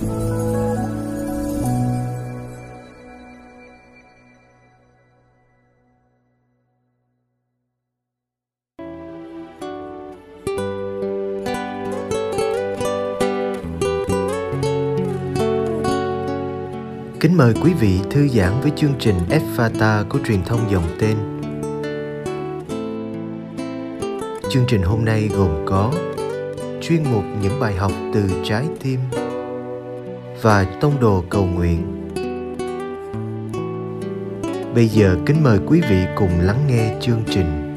Kính mời quý vị thư giãn với chương trình Fata của truyền thông dòng tên. Chương trình hôm nay gồm có chuyên mục những bài học từ trái tim và tông đồ cầu nguyện. Bây giờ kính mời quý vị cùng lắng nghe chương trình.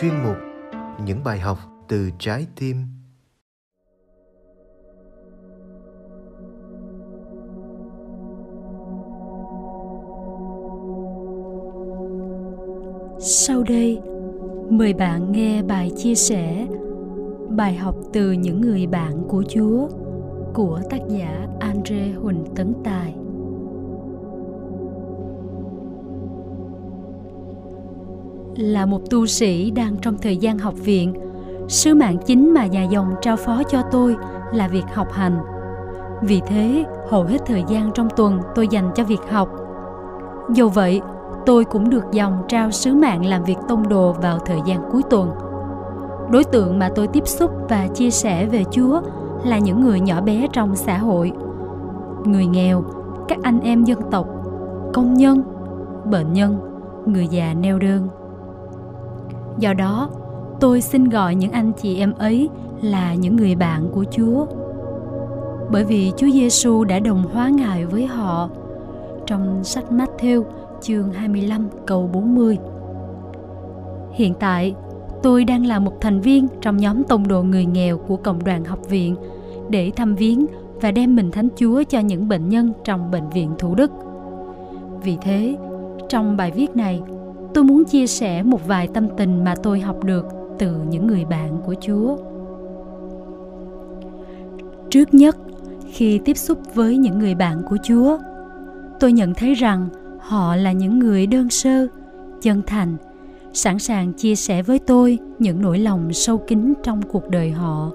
chuyên mục những bài học từ trái tim sau đây, mời bạn nghe bài chia sẻ, bài học từ những người bạn của chúa của tác giả andre huỳnh tấn tài. Là một tu sĩ đang trong thời gian học viện, sứ mạng chính mà nhà dòng trao phó cho tôi là việc học hành. Vì thế, hầu hết thời gian trong tuần tôi dành cho việc học. Dù vậy tôi cũng được dòng trao sứ mạng làm việc tông đồ vào thời gian cuối tuần. Đối tượng mà tôi tiếp xúc và chia sẻ về chúa là những người nhỏ bé trong xã hội. Người nghèo, các anh em dân tộc, công nhân, bệnh nhân, người già neo đơn. Do đó, tôi xin gọi những anh chị em ấy là những người bạn của Chúa. Bởi vì Chúa Giêsu đã đồng hóa Ngài với họ. Trong sách Matthew chương 25 câu 40. Hiện tại, tôi đang là một thành viên trong nhóm tông đồ người nghèo của cộng đoàn học viện để thăm viếng và đem mình thánh Chúa cho những bệnh nhân trong bệnh viện Thủ Đức. Vì thế, trong bài viết này, tôi muốn chia sẻ một vài tâm tình mà tôi học được từ những người bạn của chúa trước nhất khi tiếp xúc với những người bạn của chúa tôi nhận thấy rằng họ là những người đơn sơ, chân thành, sẵn sàng chia sẻ với tôi những nỗi lòng sâu kín trong cuộc đời họ.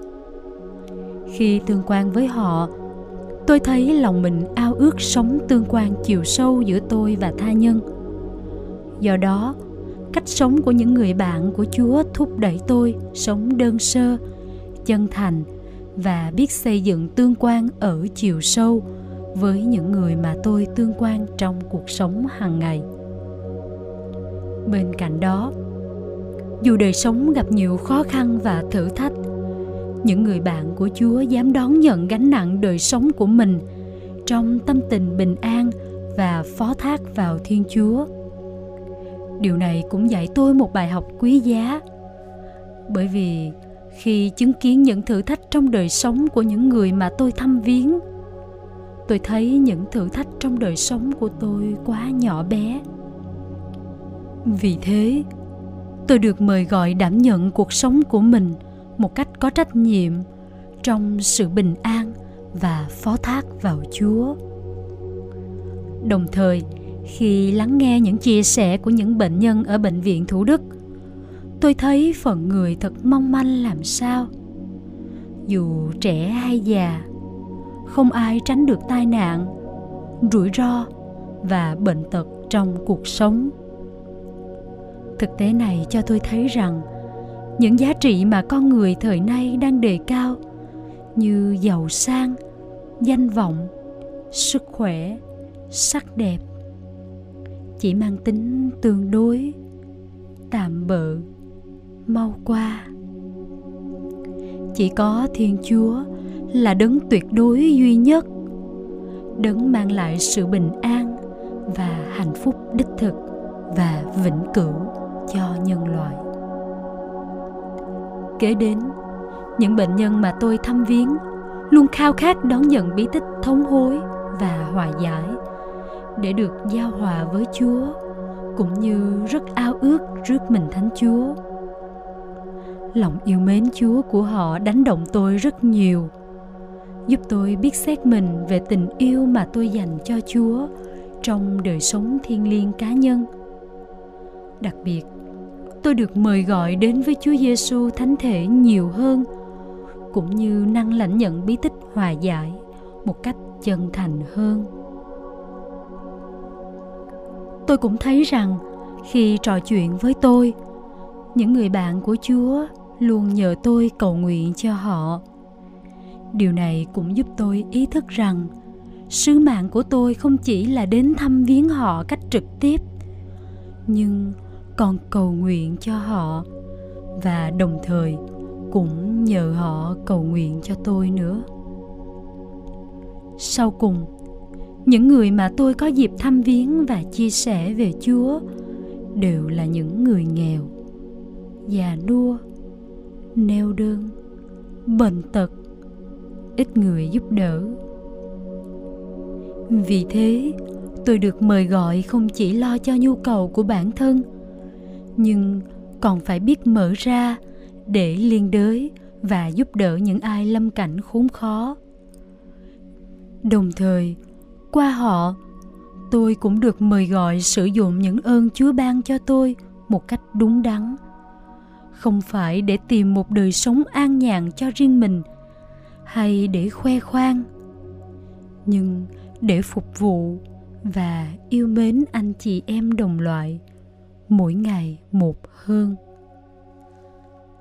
Khi tương quan với họ, tôi thấy lòng mình ao ước sống tương quan chiều sâu giữa tôi và tha nhân. Do đó, cách sống của những người bạn của chúa thúc đẩy tôi sống đơn sơ, chân thành và biết xây dựng tương quan ở chiều sâu với những người mà tôi tương quan trong cuộc sống hàng ngày. Bên cạnh đó, dù đời sống gặp nhiều khó khăn và thử thách, những người bạn của chúa dám đón nhận gánh nặng đời sống của mình trong tâm tình bình an và phó thác vào thiên chúa. Điều này cũng dạy tôi một bài học quý giá. Bởi vì khi chứng kiến những thử thách trong đời sống của những người mà tôi thăm viếng tôi thấy những thử thách trong đời sống của tôi quá nhỏ bé. Vì thế, tôi được mời gọi đảm nhận cuộc sống của mình một cách có trách nhiệm trong sự bình an và phó thác vào chúa. Đồng thời, khi lắng nghe những chia sẻ của những bệnh nhân ở bệnh viện thủ đức, tôi thấy phần người thật mong manh làm sao. Dù trẻ hay già không ai tránh được tai nạn, rủi ro và bệnh tật trong cuộc sống. Thực tế này cho tôi thấy rằng những giá trị mà con người thời nay đang đề cao như giàu sang, danh vọng, sức khỏe, sắc đẹp chỉ mang tính tương đối, tạm bợ, mau qua. Chỉ có thiên chúa là đấng tuyệt đối duy nhất đấng mang lại sự bình an và hạnh phúc đích thực và vĩnh cửu cho nhân loại kế đến những bệnh nhân mà tôi thăm viếng luôn khao khát đón nhận bí tích thống hối và hòa giải để được giao hòa với Chúa cũng như rất ao ước rước mình thánh Chúa. Lòng yêu mến Chúa của họ đánh động tôi rất nhiều, giúp tôi biết xét mình về tình yêu mà tôi dành cho Chúa trong đời sống thiêng liêng cá nhân. Đặc biệt, tôi được mời gọi đến với Chúa Giêsu thánh thể nhiều hơn cũng như năng lãnh nhận bí tích hòa giải một cách chân thành hơn. Tôi cũng thấy rằng khi trò chuyện với tôi, những người bạn của Chúa luôn nhờ tôi cầu nguyện cho họ. Điều này cũng giúp tôi ý thức rằng sứ mạng của tôi không chỉ là đến thăm viếng họ cách trực tiếp, nhưng còn cầu nguyện cho họ và đồng thời cũng nhờ họ cầu nguyện cho tôi nữa. Sau cùng, những người mà tôi có dịp thăm viếng và chia sẻ về chúa đều là những người nghèo, già nua, neo đơn, bệnh tật ít người giúp đỡ. Vì thế, tôi được mời gọi không chỉ lo cho nhu cầu của bản thân, nhưng còn phải biết mở ra để liên đới và giúp đỡ những ai lâm cảnh khốn khó. Đồng thời, qua họ, tôi cũng được mời gọi sử dụng những ơn chúa ban cho tôi một cách đúng đắn. Không phải để tìm một đời sống an nhàn cho riêng mình hay để khoe khoang. Nhưng để phục vụ và yêu mến anh chị em đồng loại, mỗi ngày một hơn.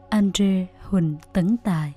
Andre huỳnh tấn tài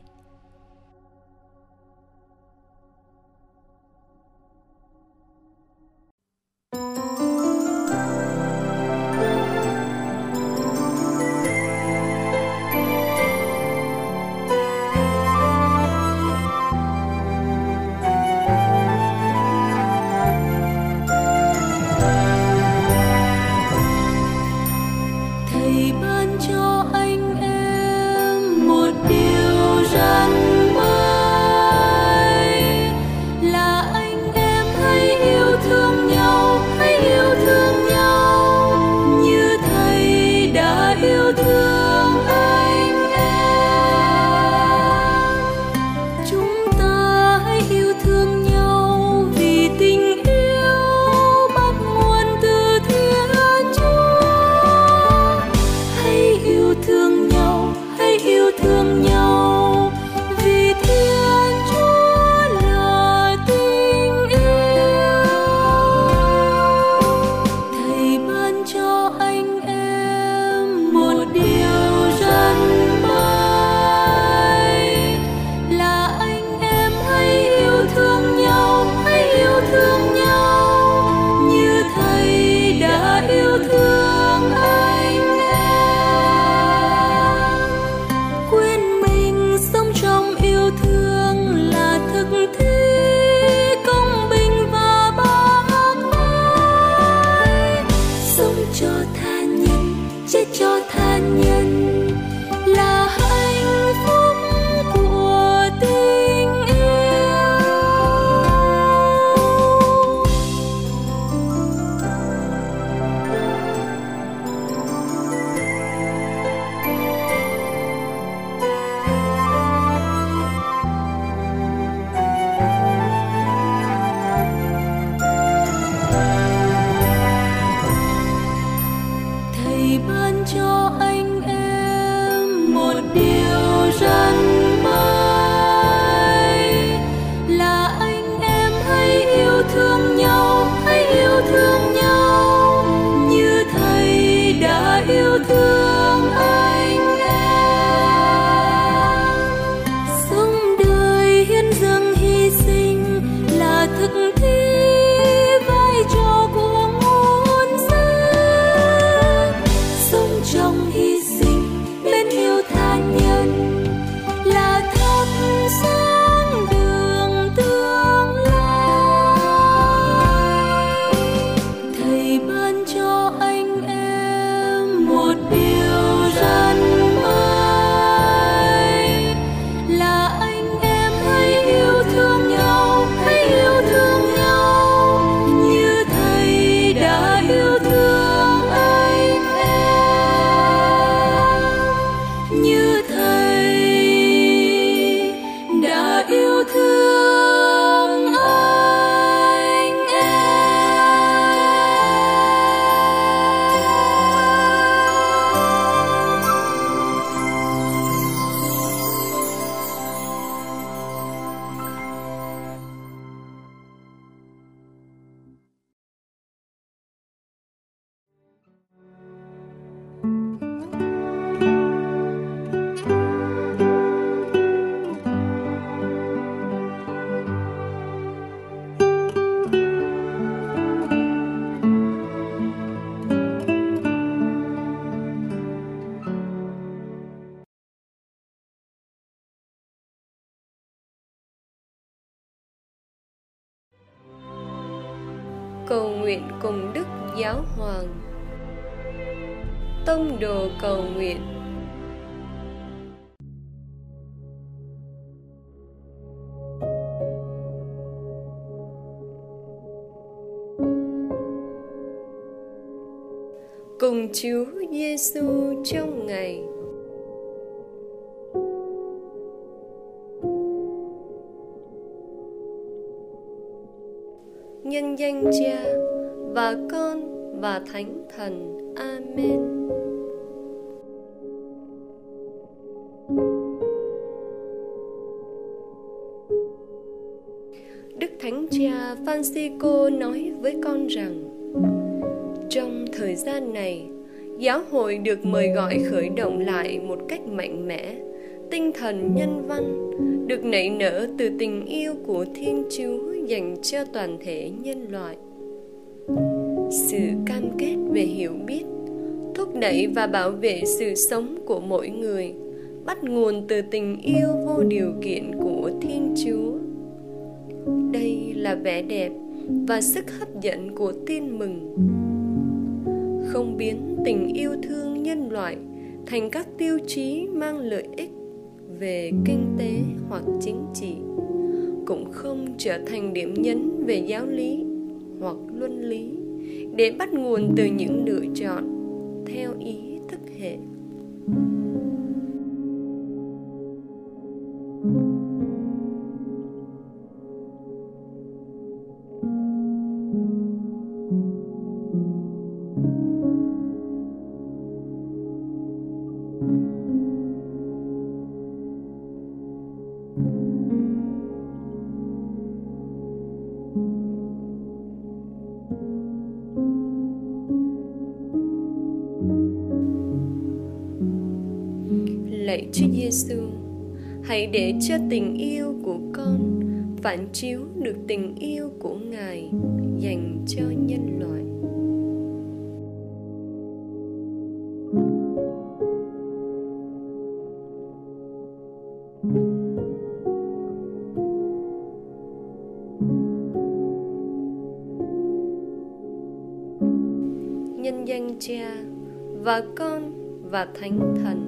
cùng Chúa Giêsu trong ngày nhân danh Cha và Con và Thánh Thần. Amen. Đức Thánh Cha Francisco nói với con rằng trong thời gian này, giáo hội được mời gọi khởi động lại một cách mạnh mẽ, tinh thần nhân văn được nảy nở từ tình yêu của Thiên Chúa dành cho toàn thể nhân loại. Sự cam kết về hiểu biết, thúc đẩy và bảo vệ sự sống của mỗi người bắt nguồn từ tình yêu vô điều kiện của Thiên Chúa. Đây là vẻ đẹp và sức hấp dẫn của tin mừng không biến tình yêu thương nhân loại thành các tiêu chí mang lợi ích về kinh tế hoặc chính trị, cũng không trở thành điểm nhấn về giáo lý hoặc luân lý để bắt nguồn từ những lựa chọn theo ý thức hệ. Lạy Chúa Giêsu, hãy để cho tình yêu của con phản chiếu được tình yêu của Ngài dành cho nhân loại. Nhân danh Cha và Con và Thánh Thần.